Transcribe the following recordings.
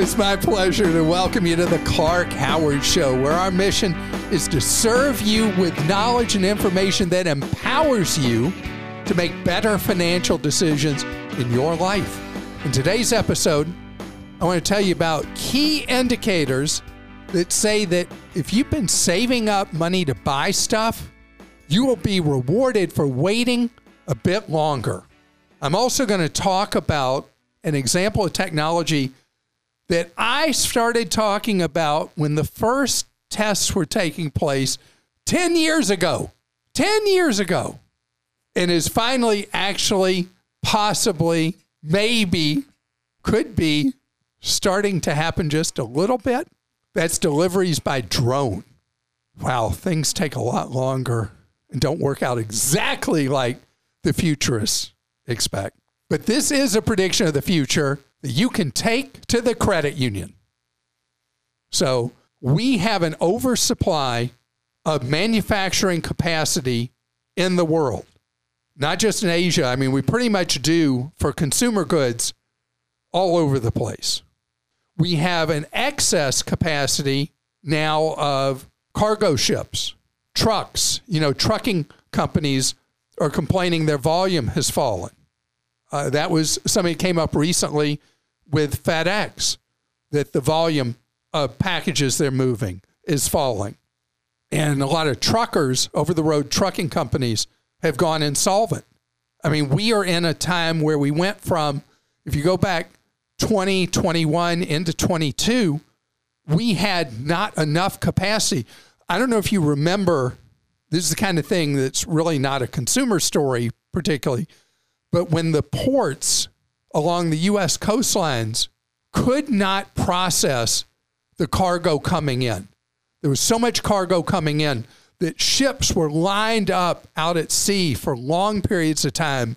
It's my pleasure to welcome you to the Clark Howard Show, where our mission is to serve you with knowledge and information that empowers you to make better financial decisions in your life. In today's episode, I want to tell you about key indicators that say that if you've been saving up money to buy stuff, you will be rewarded for waiting a bit longer. I'm also going to talk about an example of technology that I started talking about when the first tests were taking place 10 years ago. 10 years ago. And is finally actually, possibly, maybe, could be starting to happen just a little bit. That's deliveries by drone. Wow, things take a lot longer and don't work out exactly like the futurists expect. But this is a prediction of the future that you can take to the credit union. So we have an oversupply of manufacturing capacity in the world, not just in Asia. I mean, we pretty much do for consumer goods all over the place. We have an excess capacity now of cargo ships, trucks. You know, trucking companies are complaining their volume has fallen. Uh, that was something that came up recently with FedEx that the volume of packages they're moving is falling. And a lot of truckers, over the road trucking companies, have gone insolvent. I mean, we are in a time where we went from, if you go back 2021 into 22, we had not enough capacity. I don't know if you remember, this is the kind of thing that's really not a consumer story, particularly, but when the ports along the U.S. coastlines could not process the cargo coming in, there was so much cargo coming in that ships were lined up out at sea for long periods of time.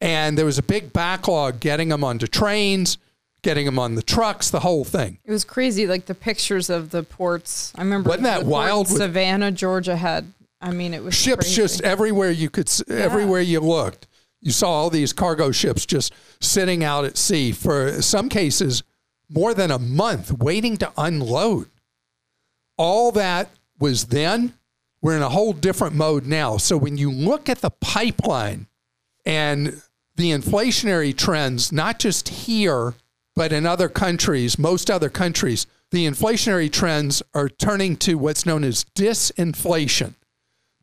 And there was a big backlog getting them onto trains, getting them on the trucks, the whole thing. It was crazy, like the pictures of the ports. I remember Wasn't that wild with- Savannah, Georgia had. I mean, it was ships crazy. just everywhere you could s everywhere you looked you saw all these cargo ships just sitting out at sea for some cases more than a month waiting to unload. All that was then. We're in a whole different mode now. So when you look at the pipeline and the inflationary trends not just here but in other countries most other countries the inflationary trends are turning to what's known as disinflation.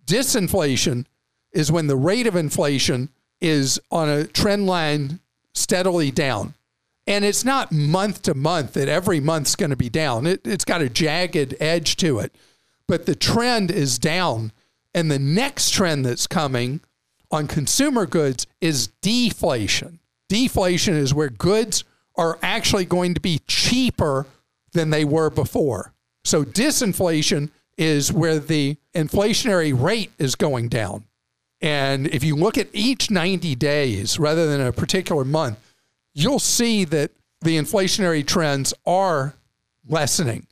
Disinflation is when the rate of inflation is on a trend line steadily down. And it's not month to month that every month's going to be down. It, it's got a jagged edge to it. But the trend is down. And the next trend that's coming on consumer goods is deflation. Deflation is where goods are actually going to be cheaper than they were before. So disinflation is where the inflationary rate is going down. And if you look at each 90 days rather than a particular month, you'll see that the inflationary trends are lessening.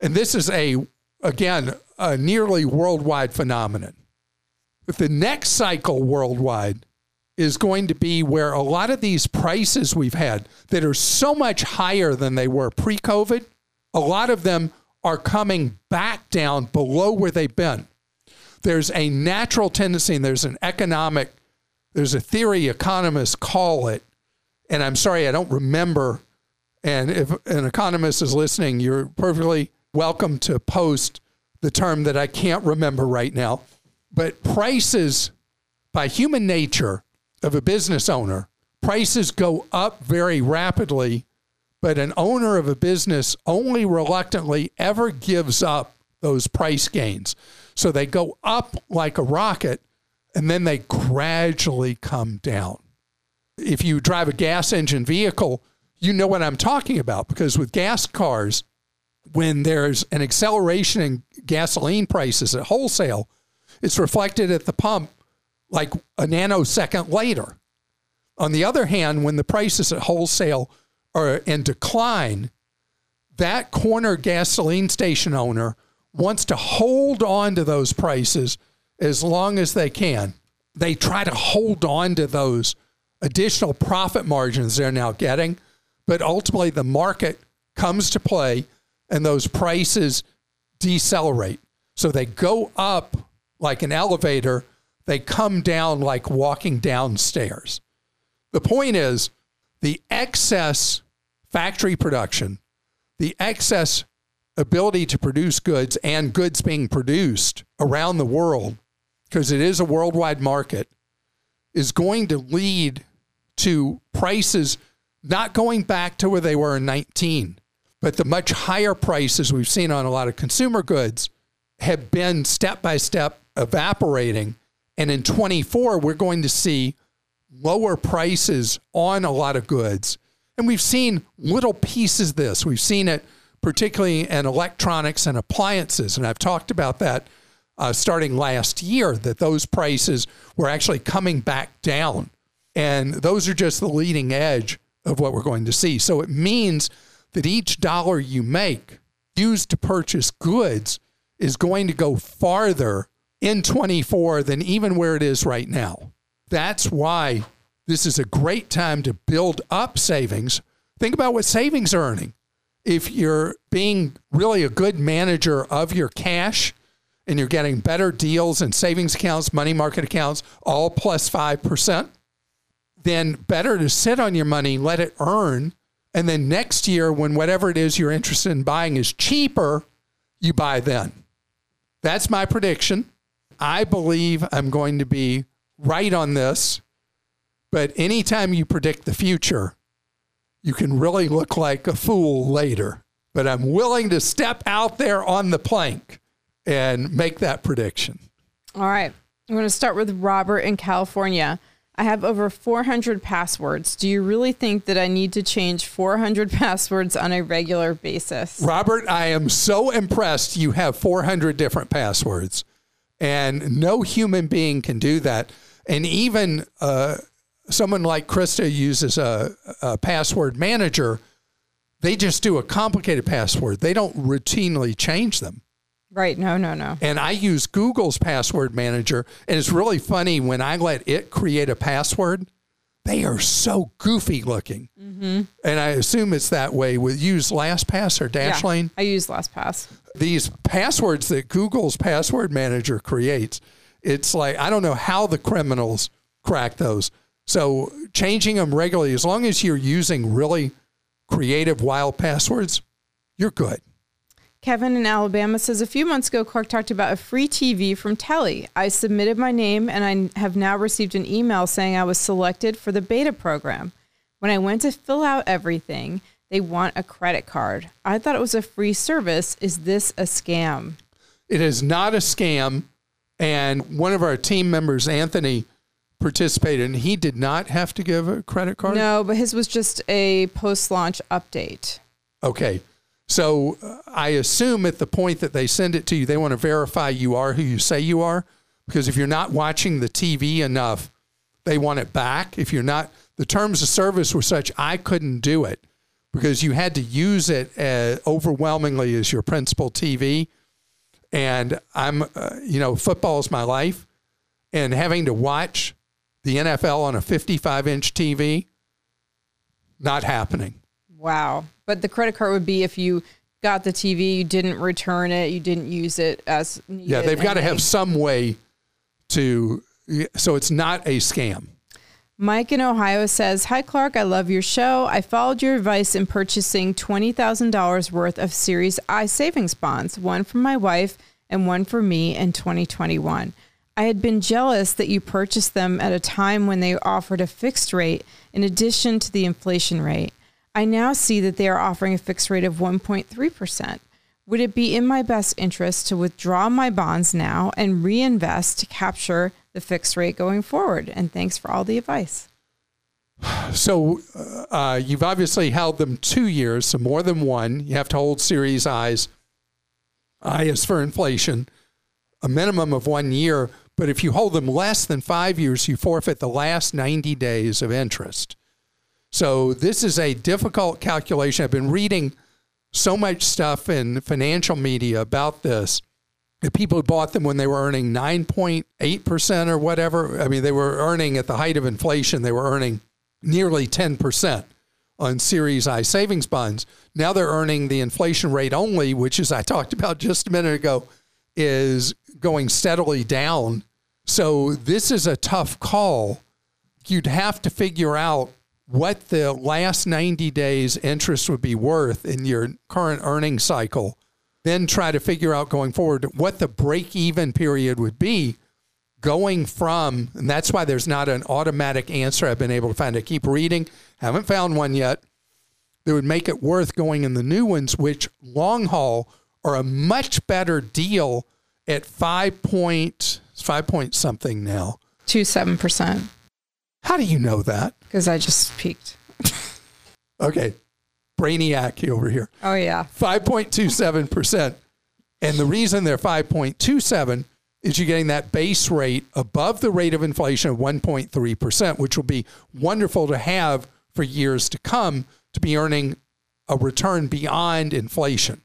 And this is a, again, a nearly worldwide phenomenon. But the next cycle worldwide is going to be where a lot of these prices we've had that are so much higher than they were pre COVID, a lot of them are coming back down below where they've been there's a natural tendency and there's an economic, there's a theory economists call it, and I'm sorry, I don't remember. And if an economist is listening, you're perfectly welcome to post the term that I can't remember right now. But prices, by human nature of a business owner, prices go up very rapidly, but an owner of a business only reluctantly ever gives up those price gains. So they go up like a rocket and then they gradually come down. If you drive a gas engine vehicle, you know what I'm talking about because with gas cars, when there's an acceleration in gasoline prices at wholesale, it's reflected at the pump like a nanosecond later. On the other hand, when the prices at wholesale are in decline, that corner gasoline station owner wants to hold on to those prices as long as they can. They try to hold on to those additional profit margins they're now getting, but ultimately the market comes to play and those prices decelerate. So they go up like an elevator, they come down like walking downstairs. The point is the excess factory production, the excess ability to produce goods and goods being produced around the world, because it is a worldwide market, is going to lead to prices not going back to where they were in 19, but the much higher prices we've seen on a lot of consumer goods have been step by step evaporating. And in 24, we're going to see lower prices on a lot of goods. And we've seen little pieces this. We've seen it particularly in electronics and appliances. And I've talked about that uh, starting last year, that those prices were actually coming back down. And those are just the leading edge of what we're going to see. So it means that each dollar you make used to purchase goods is going to go farther in 24 than even where it is right now. That's why this is a great time to build up savings. Think about what savings are earning. If you're being really a good manager of your cash and you're getting better deals in savings accounts, money market accounts, all plus 5%, then better to sit on your money, let it earn. And then next year, when whatever it is you're interested in buying is cheaper, you buy then. That's my prediction. I believe I'm going to be right on this. But anytime you predict the future, you can really look like a fool later. But I'm willing to step out there on the plank and make that prediction. All right. I'm going to start with Robert in California. I have over 400 passwords. Do you really think that I need to change 400 passwords on a regular basis? Robert, I am so impressed you have 400 different passwords, and no human being can do that. And even uh, someone like Christa uses a, a password manager, they just do a complicated password. They don't routinely change them. Right. No, no, no. And I use Google's password manager. And it's really funny when I let it create a password, they are so goofy looking. Mm-hmm. And I assume it's that way with use LastPass or Dashlane. Yeah, I use LastPass. These passwords that Google's password manager creates, it's like, I don't know how the criminals crack those. So changing them regularly, as long as you're using really creative, wild passwords, you're good. Kevin in Alabama says a few months ago, Clark talked about a free TV from Telly. I submitted my name and I have now received an email saying I was selected for the beta program. When I went to fill out everything, they want a credit card. I thought it was a free service. Is this a scam? It is not a scam. And one of our team members, Anthony, participated and he did not have to give a credit card. No, but his was just a post launch update. Okay. So uh, I assume at the point that they send it to you, they want to verify you are who you say you are. Because if you're not watching the TV enough, they want it back. If you're not, the terms of service were such I couldn't do it because you had to use it as overwhelmingly as your principal TV. And I'm, uh, you know, football is my life. And having to watch the NFL on a 55 inch TV, not happening. Wow. But the credit card would be if you got the TV, you didn't return it, you didn't use it as needed. Yeah, they've got to have some way to, so it's not a scam. Mike in Ohio says, Hi, Clark. I love your show. I followed your advice in purchasing $20,000 worth of Series I savings bonds, one for my wife and one for me in 2021. I had been jealous that you purchased them at a time when they offered a fixed rate in addition to the inflation rate. I now see that they are offering a fixed rate of 1.3%. Would it be in my best interest to withdraw my bonds now and reinvest to capture the fixed rate going forward? And thanks for all the advice. So uh, you've obviously held them two years, so more than one. You have to hold Series I's. I is for inflation, a minimum of one year. But if you hold them less than five years, you forfeit the last 90 days of interest. So this is a difficult calculation. I've been reading so much stuff in financial media about this. The people who bought them when they were earning 9.8% or whatever, I mean, they were earning at the height of inflation, they were earning nearly 10% on Series I savings bonds. Now they're earning the inflation rate only, which, as I talked about just a minute ago, is going steadily down. So this is a tough call. You'd have to figure out what the last 90 days interest would be worth in your current earning cycle, then try to figure out going forward what the break even period would be going from, and that's why there's not an automatic answer I've been able to find. I keep reading, haven't found one yet. That would make it worth going in the new ones, which long haul are a much better deal at five point five point something now. Two seven percent. How do you know that? Because I just peeked. okay, brainiac over here. Oh yeah, five point two seven percent. And the reason they're five point two seven is you're getting that base rate above the rate of inflation of 1.3%, which will be wonderful to have for years to come to be earning a return beyond inflation.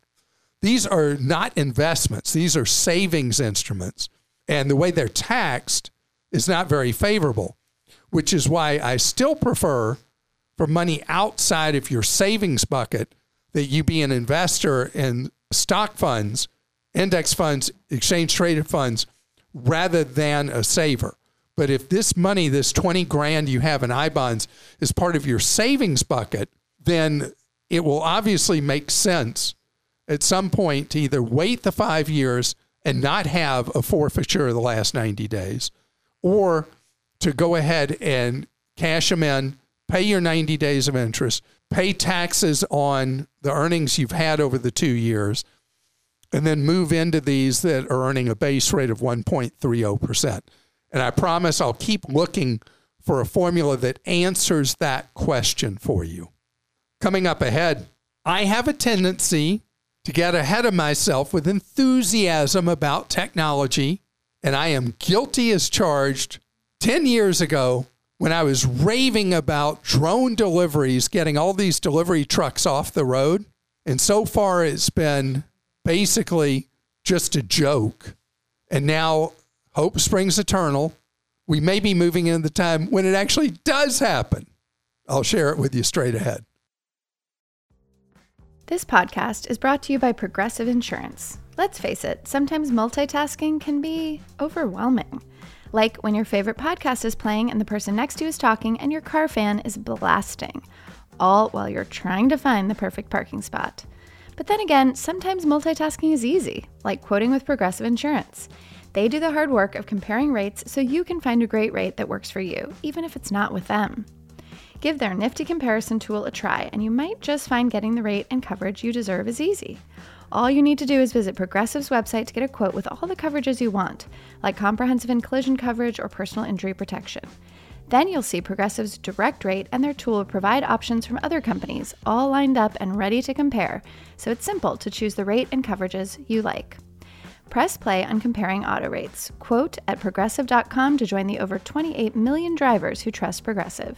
These are not investments, these are savings instruments. And the way they're taxed is not very favorable, which is why I still prefer for money outside of your savings bucket that you be an investor in stock funds index funds, exchange traded funds, rather than a saver. But if this money, this 20 grand you have in I bonds, is part of your savings bucket, then it will obviously make sense at some point to either wait the five years and not have a forfeiture of the last 90 days, or to go ahead and cash them in, pay your 90 days of interest, pay taxes on the earnings you've had over the two years, and then move into these that are earning a base rate of 1.30%. And I promise I'll keep looking for a formula that answers that question for you. Coming up ahead, I have a tendency to get ahead of myself with enthusiasm about technology, and I am guilty as charged 10 years ago when I was raving about drone deliveries, getting all these delivery trucks off the road. And so far, it's been basically just a joke. And now hope springs eternal. We may be moving into the time when it actually does happen. I'll share it with you straight ahead. This podcast is brought to you by Progressive Insurance. Let's face it, sometimes multitasking can be overwhelming. Like when your favorite podcast is playing and the person next to you is talking and your car fan is blasting, all while you're trying to find the perfect parking spot. But then again, sometimes multitasking is easy, like quoting with Progressive Insurance. They do the hard work of comparing rates so you can find a great rate that works for you, even if it's not with them. Give their nifty comparison tool a try, and you might just find getting the rate and coverage you deserve is easy. All you need to do is visit Progressive's website to get a quote with all the coverages you want, like comprehensive and collision coverage or personal injury protection. Then you'll see Progressive's direct rate and their tool provide options from other companies, all lined up and ready to compare, so it's simple to choose the rate and coverages you like. Press play on comparing auto rates. Quote at progressive.com to join the over 28 million drivers who trust Progressive.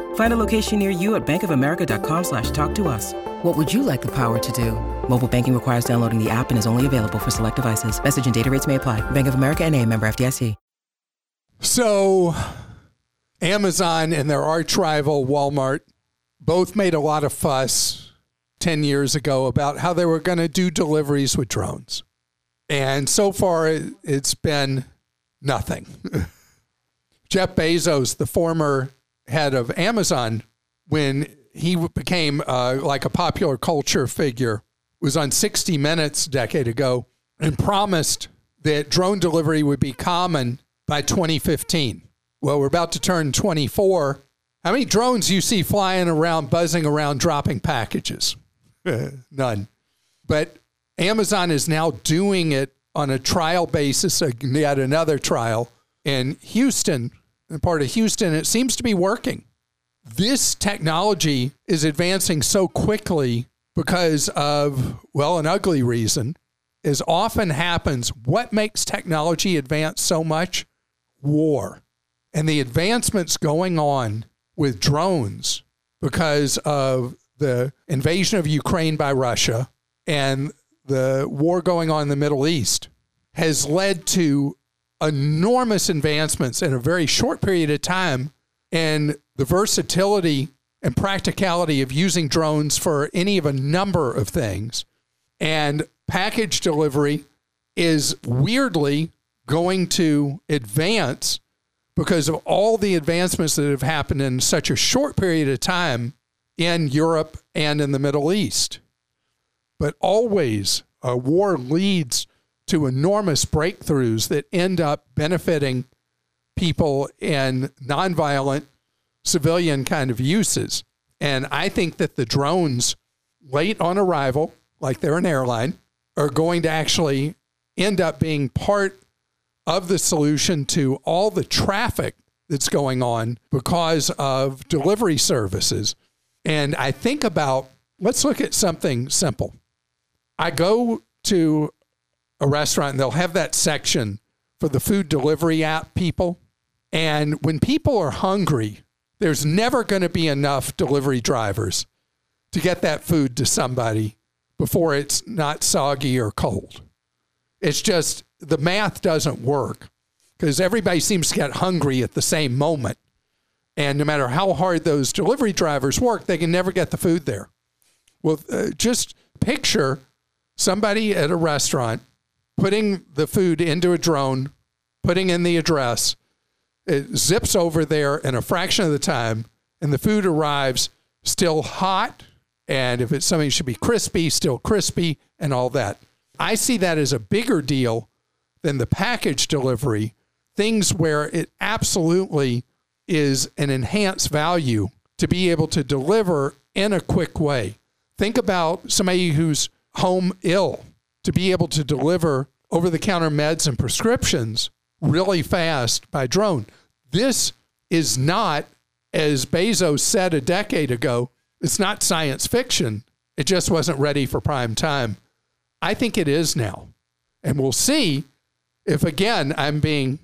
Find a location near you at bankofamerica.com slash talk to us. What would you like the power to do? Mobile banking requires downloading the app and is only available for select devices. Message and data rates may apply. Bank of America and a member FDIC. So Amazon and their arch rival Walmart both made a lot of fuss 10 years ago about how they were going to do deliveries with drones. And so far, it, it's been nothing. Jeff Bezos, the former head of Amazon, when he became uh, like a popular culture figure, was on 60 Minutes a decade ago and promised that drone delivery would be common by 2015. Well, we're about to turn 24. How many drones you see flying around, buzzing around, dropping packages? None. But Amazon is now doing it on a trial basis, yet another trial in Houston, part of Houston. It seems to be working. this technology is advancing so quickly because of, well, an ugly reason, as often happens. What makes technology advance so much? War. And the advancements going on with drones because of the invasion of Ukraine by Russia and the war going on in the Middle East has led to enormous advancements in a very short period of time And the versatility and practicality of using drones for any of a number of things. And package delivery is weirdly going to advance because of all the advancements that have happened in such a short period of time in Europe and in the Middle East. But always, a war leads to enormous breakthroughs that end up benefiting people in nonviolent civilian kind of uses. And I think that the drones, late on arrival, like they're an airline, are going to actually end up being part of the solution to all the traffic that's going on because of delivery services. And I think about let's look at something simple. I go to a restaurant and they'll have that section for the food delivery app people. And when people are hungry, there's never going to be enough delivery drivers to get that food to somebody before it's not soggy or cold. It's just the math doesn't work because everybody seems to get hungry at the same moment. And no matter how hard those delivery drivers work, they can never get the food there. Well, uh, just picture somebody at a restaurant putting the food into a drone, putting in the address, it zips over there in a fraction of the time, and the food arrives still hot. And if it's something should be crispy, still crispy, and all that. I see that as a bigger deal than the package delivery, things where it absolutely is an enhanced value to be able to deliver in a quick way. Think about somebody who's home ill to be able to deliver over the counter meds and prescriptions really fast by drone. This is not, as Bezos said a decade ago, it's not science fiction. It just wasn't ready for prime time. I think it is now. And we'll see if, again, I'm being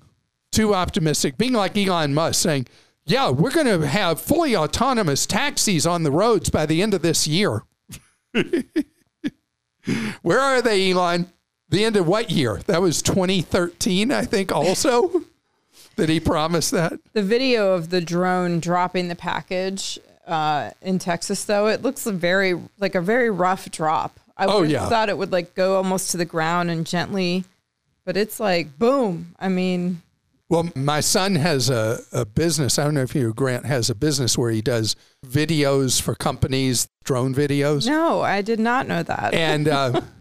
too optimistic, being like Elon Musk saying, yeah, we're going to have fully autonomous taxis on the roads by the end of this year. Where are they, Elon? The end of what year? That was 2013, I think, also. Did he promise that? The video of the drone dropping the package uh, in Texas, though, it looks very like a very rough drop. I Oh, yeah. thought it would like go almost to the ground and gently, but it's like boom. I mean, Well, my son has a, a business. I don't know if you, Grant, has a business where he does videos for companies, drone videos. no, I did not know that. And uh,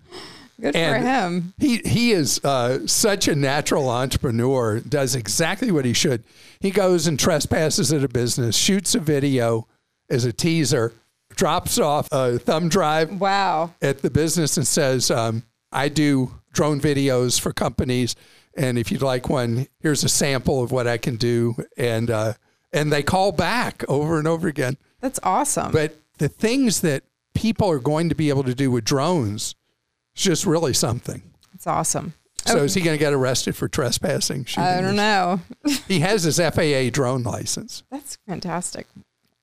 Good for him. he, he is uh, such a natural entrepreneur, does exactly what he should. He goes and trespasses at a business, shoots a video as a teaser, drops off a thumb drive Wow. at the business and says, um, I do drone videos for companies. And if you'd like one, here's a sample of what I can do. And, uh, and they call back over and over again. That's awesome. But the things that people are going to be able to do with drones is just really something. It's awesome. So oh. is he going to get arrested for trespassing? Oh. I don't know. He has his FAA drone license. That's fantastic.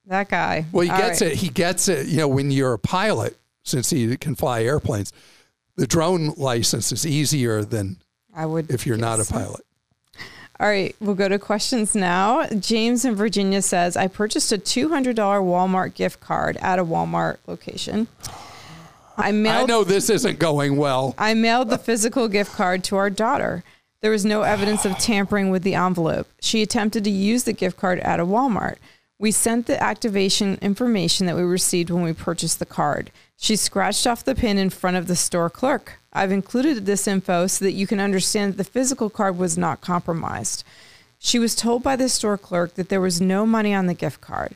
That guy. Well, he All gets right. it. He gets it. You know, when you're a pilot, since he can fly airplanes, the drone license is easier than I would if you're not a pilot. All right, we'll go to questions now. James in Virginia says, I purchased a $200 Walmart gift card at a Walmart location. I I know this isn't going well. I mailed the physical gift card to our daughter. There was no evidence of tampering with the envelope. She attempted to use the gift card at a Walmart. We sent the activation information that we received when we purchased the card. She scratched off the pin in front of the store clerk. I've included this info so that you can understand that the physical card was not compromised. She was told by the store clerk that there was no money on the gift card.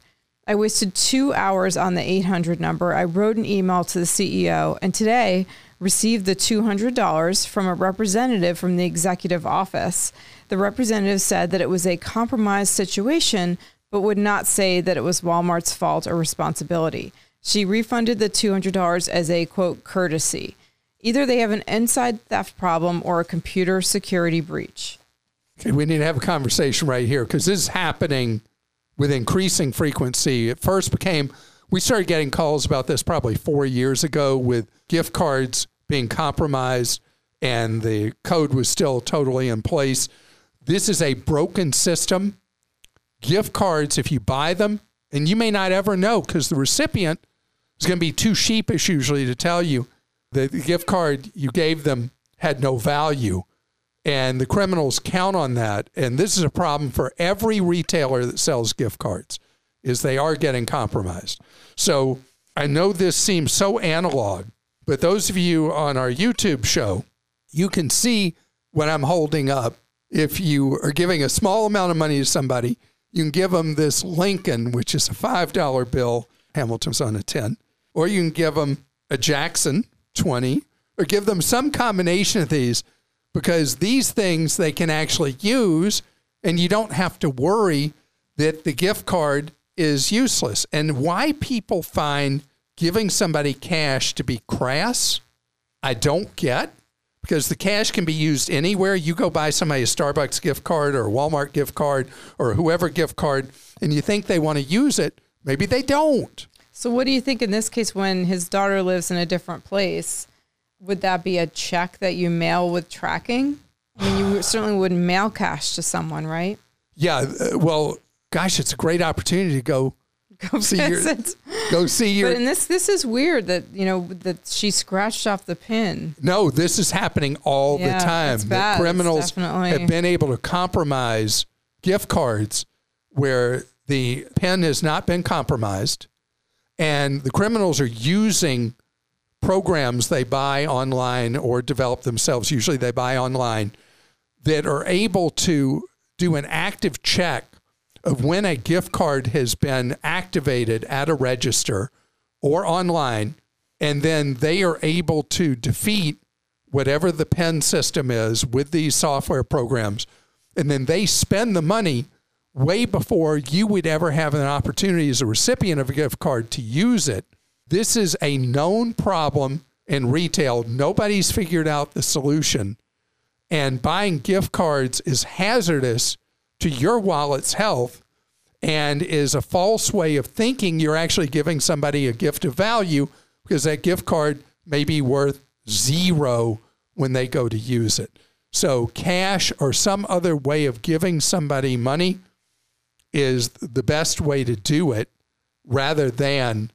I wasted two hours on the 800 number. I wrote an email to the CEO and today received the $200 from a representative from the executive office. The representative said that it was a compromised situation, but would not say that it was Walmart's fault or responsibility. She refunded the $200 as a quote courtesy. Either they have an inside theft problem or a computer security breach. Okay, we need to have a conversation right here because this is happening with increasing frequency. It first became, we started getting calls about this probably four years ago with gift cards being compromised and the code was still totally in place. This is a broken system. Gift cards, if you buy them, and you may not ever know because the recipient is going to be too sheepish usually to tell you the gift card you gave them had no value. And the criminals count on that. And this is a problem for every retailer that sells gift cards is they are getting compromised. So I know this seems so analog, but those of you on our YouTube show, you can see what I'm holding up. If you are giving a small amount of money to somebody, you can give them this Lincoln, which is a $5 bill. Hamilton's on a 10. Or you can give them a Jackson 20 or give them some combination of these because these things they can actually use and you don't have to worry that the gift card is useless. And why people find giving somebody cash to be crass, I don't get because the cash can be used anywhere. You go buy somebody a Starbucks gift card or a Walmart gift card or whoever gift card, and you think they want to use it. Maybe they don't. So, what do you think in this case when his daughter lives in a different place? Would that be a check that you mail with tracking? I mean, you certainly wouldn't mail cash to someone, right? Yeah. uh, Well, gosh, it's a great opportunity to go Go see your go see your. But in this, this is weird that you know that she scratched off the pin. No, this is happening all Yeah, the time. bad. Criminals have been able to compromise gift cards where the pin has not been compromised, and the criminals are using programs they buy online or develop themselves. Usually, they buy online that are able to do an active check of when a gift card has been activated at a register or online, and then they are able to defeat whatever the pen system is with these software programs, and then they spend the money way before you would ever have an opportunity as a recipient of a gift card to use it. This is a known problem in retail. Nobody's figured out the solution. And buying gift cards is hazardous to your wallet's health and is a false way of thinking you're actually giving somebody a gift of value because that gift card may be worth zero when they go to use it. So, cash or some other way of giving somebody money is the best way to do it rather than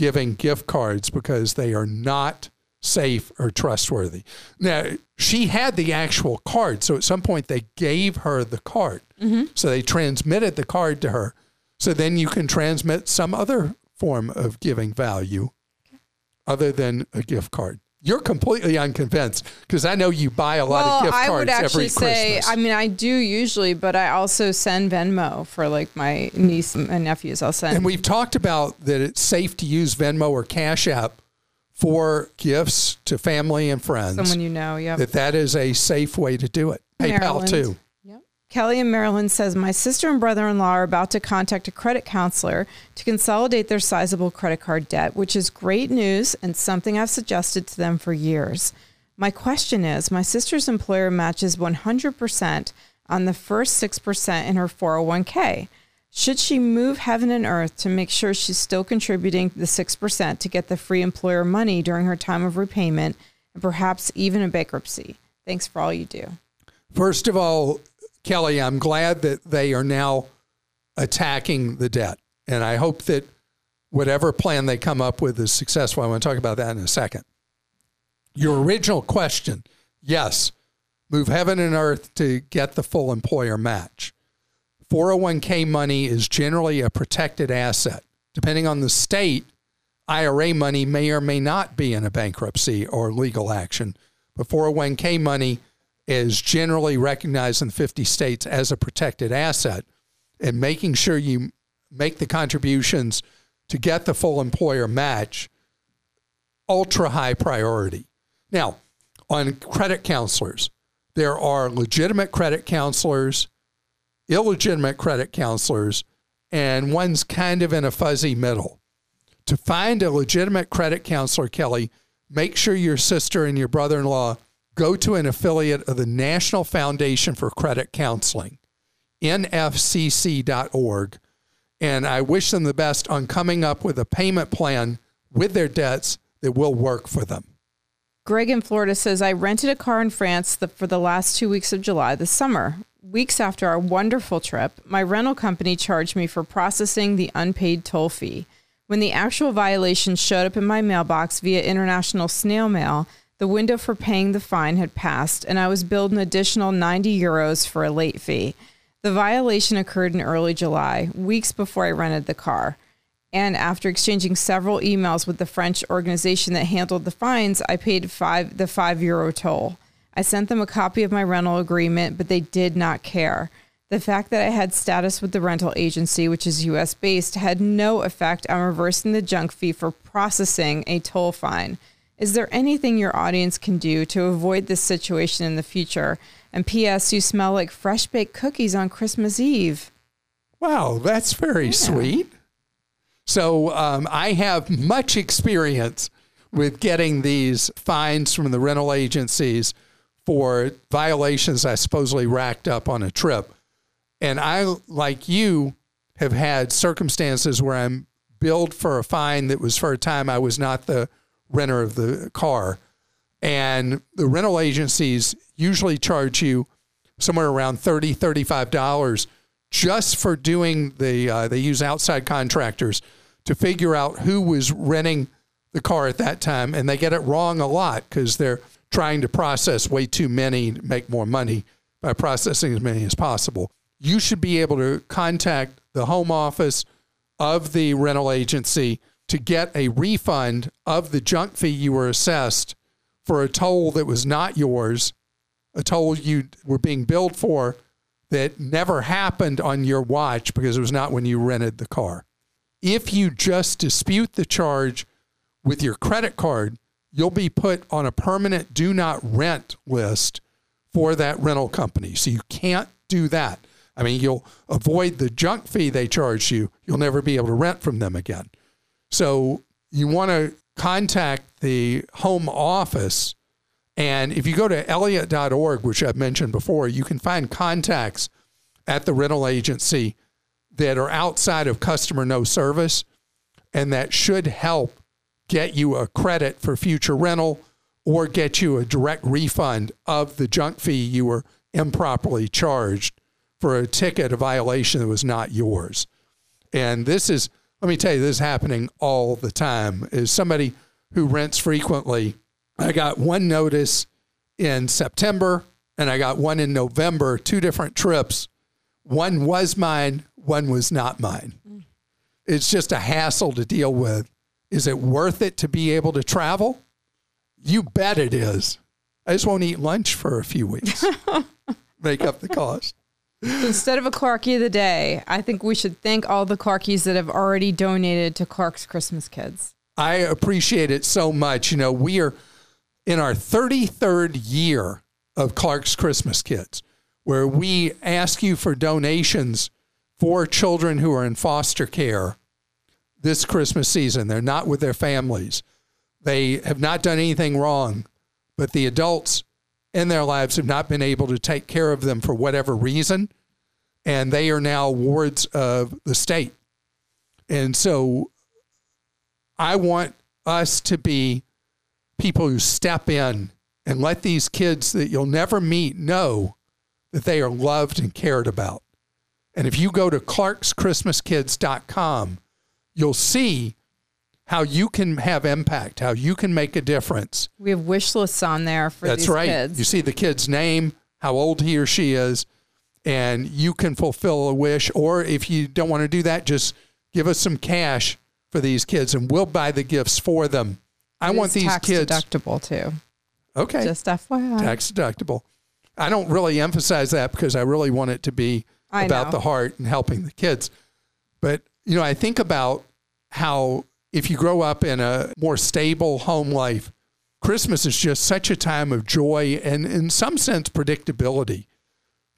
giving gift cards because they are not safe or trustworthy. Now, she had the actual card. So at some point, they gave her the card. Mm-hmm. So they transmitted the card to her. So then you can transmit some other form of giving value other than a gift card. You're completely unconvinced because I know you buy a lot well, of gift I cards would actually every say, Christmas. I mean, I do usually, but I also send Venmo for like my niece and nephews. I'll send. And we've talked about that it's safe to use Venmo or Cash App for gifts to family and friends. someone you know. Yep. that that is a safe way to do it. PayPal Maryland. too. Kelly in Maryland says, My sister and brother in law are about to contact a credit counselor to consolidate their sizable credit card debt, which is great news and something I've suggested to them for years. My question is My sister's employer matches 100% on the first 6% in her 401k. Should she move heaven and earth to make sure she's still contributing the 6% to get the free employer money during her time of repayment and perhaps even a bankruptcy? Thanks for all you do. First of all, Kelly, I'm glad that they are now attacking the debt. And I hope that whatever plan they come up with is successful. I want to talk about that in a second. Your original question yes, move heaven and earth to get the full employer match. 401k money is generally a protected asset. Depending on the state, IRA money may or may not be in a bankruptcy or legal action, but 401k money is generally recognized in 50 states as a protected asset. And making sure you make the contributions to get the full employer match, ultra high priority. Now, on credit counselors, there are legitimate credit counselors, illegitimate credit counselors, and one's kind of in a fuzzy middle. To find a legitimate credit counselor, Kelly, make sure your sister and your brother in law go to an affiliate of the National Foundation for Credit Counseling, nfcc.org. And I wish them the best on coming up with a payment plan with their debts that will work for them. Greg in Florida says, I rented a car in France the, for the last two weeks of July this summer. Weeks after our wonderful trip, my rental company charged me for processing the unpaid toll fee. When the actual violation showed up in my mailbox via international snail mail, the window for paying the fine had passed, and I was billed an additional 90 euros for a late fee. The violation occurred in early July, weeks before I rented the car. And after exchanging several emails with the French organization that handled the fines, I paid five, the five euro toll. I sent them a copy of my rental agreement, but they did not care. The fact that I had status with the rental agency, which is US based, had no effect on reversing the junk fee for processing a toll fine. Is there anything your audience can do to avoid this situation in the future? And P.S., you smell like fresh baked cookies on Christmas Eve. Wow, that's very yeah. sweet. So um, I have much experience with getting these fines from the rental agencies for violations I supposedly racked up on a trip. And I, like you, have had circumstances where I'm billed for a fine that was for a time I was not the renter of the car. And the rental agencies usually charge you somewhere around $30, $35 just for doing the, uh, they use outside contractors to figure out who was renting the car at that time. And they get it wrong a lot because they're trying to process way too many to make more money by processing as many as possible. You should be able to contact the home office of the rental agency to get a refund of the junk fee you were assessed for a toll that was not yours, a toll you were being billed for that never happened on your watch because it was not when you rented the car. If you just dispute the charge with your credit card, you'll be put on a permanent do not rent list for that rental company. So you can't do that. I mean, you'll avoid the junk fee they charge you. You'll never be able to rent from them again. So you want to contact the home office. And if you go to elliott.org, which I've mentioned before, you can find contacts at the rental agency that are outside of customer no service and that should help get you a credit for future rental or get you a direct refund of the junk fee you were improperly charged for a ticket, a violation that was not yours. And this is, let me tell you, this is happening all the time. Is somebody who rents frequently, I got one notice in September and I got one in November, two different trips. One was mine, one was not mine. Mm. It's just a hassle to deal with. Is it worth it to be able to travel? You bet it is. I just won't eat lunch for a few weeks. Make up the cost. Instead of a Clarkie of the day, I think we should thank all the Clarkies that have already donated to Clark's Christmas Kids. I appreciate it so much. You know, we are in our 33rd year of Clark's Christmas Kids, where we ask you for donations for children who are in foster care this Christmas season. They're not with their families. They have not done anything wrong, but the adults in their lives have not been able to take care of them for whatever reason. And they are now wards of the state. And so I want us to be people who step in and let these kids that you'll never meet know that they are loved and cared about. And if you go to clarkschristmaskids.com, you'll see how you can have impact, how you can make a difference. We have wish lists on there for That's right. Kids. You see the kid's name, how old he or she is, and you can fulfill a wish. Or if you don't want to do that, just give us some cash for these kids and we'll buy the gifts for them. I it want these tax kids deductible too. Okay. Just FYI. Tax deductible. I don't really emphasize that because I really want it to be I about know. the heart and helping the kids. But, you know, I think about how if you grow up in a more stable home life, Christmas is just such a time of joy and, in some sense, predictability.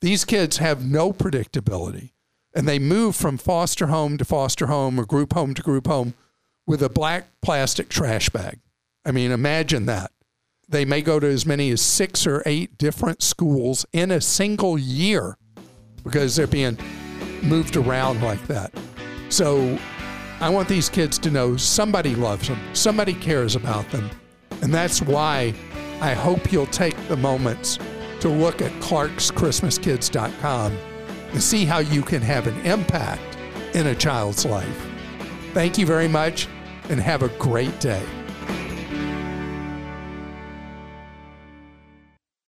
These kids have no predictability. and they move from foster home to foster home or group home to group home with a black plastic trash bag. I mean, imagine that. They may go to as many as six or eight different schools in a single year because they're being moved around like that. So I want these kids to know somebody loves them, somebody cares about them. And that's why I hope you'll take the moments to look at clarkschristmaskids.com and see how you can have an impact in a child's life. Thank you very much and have a great day.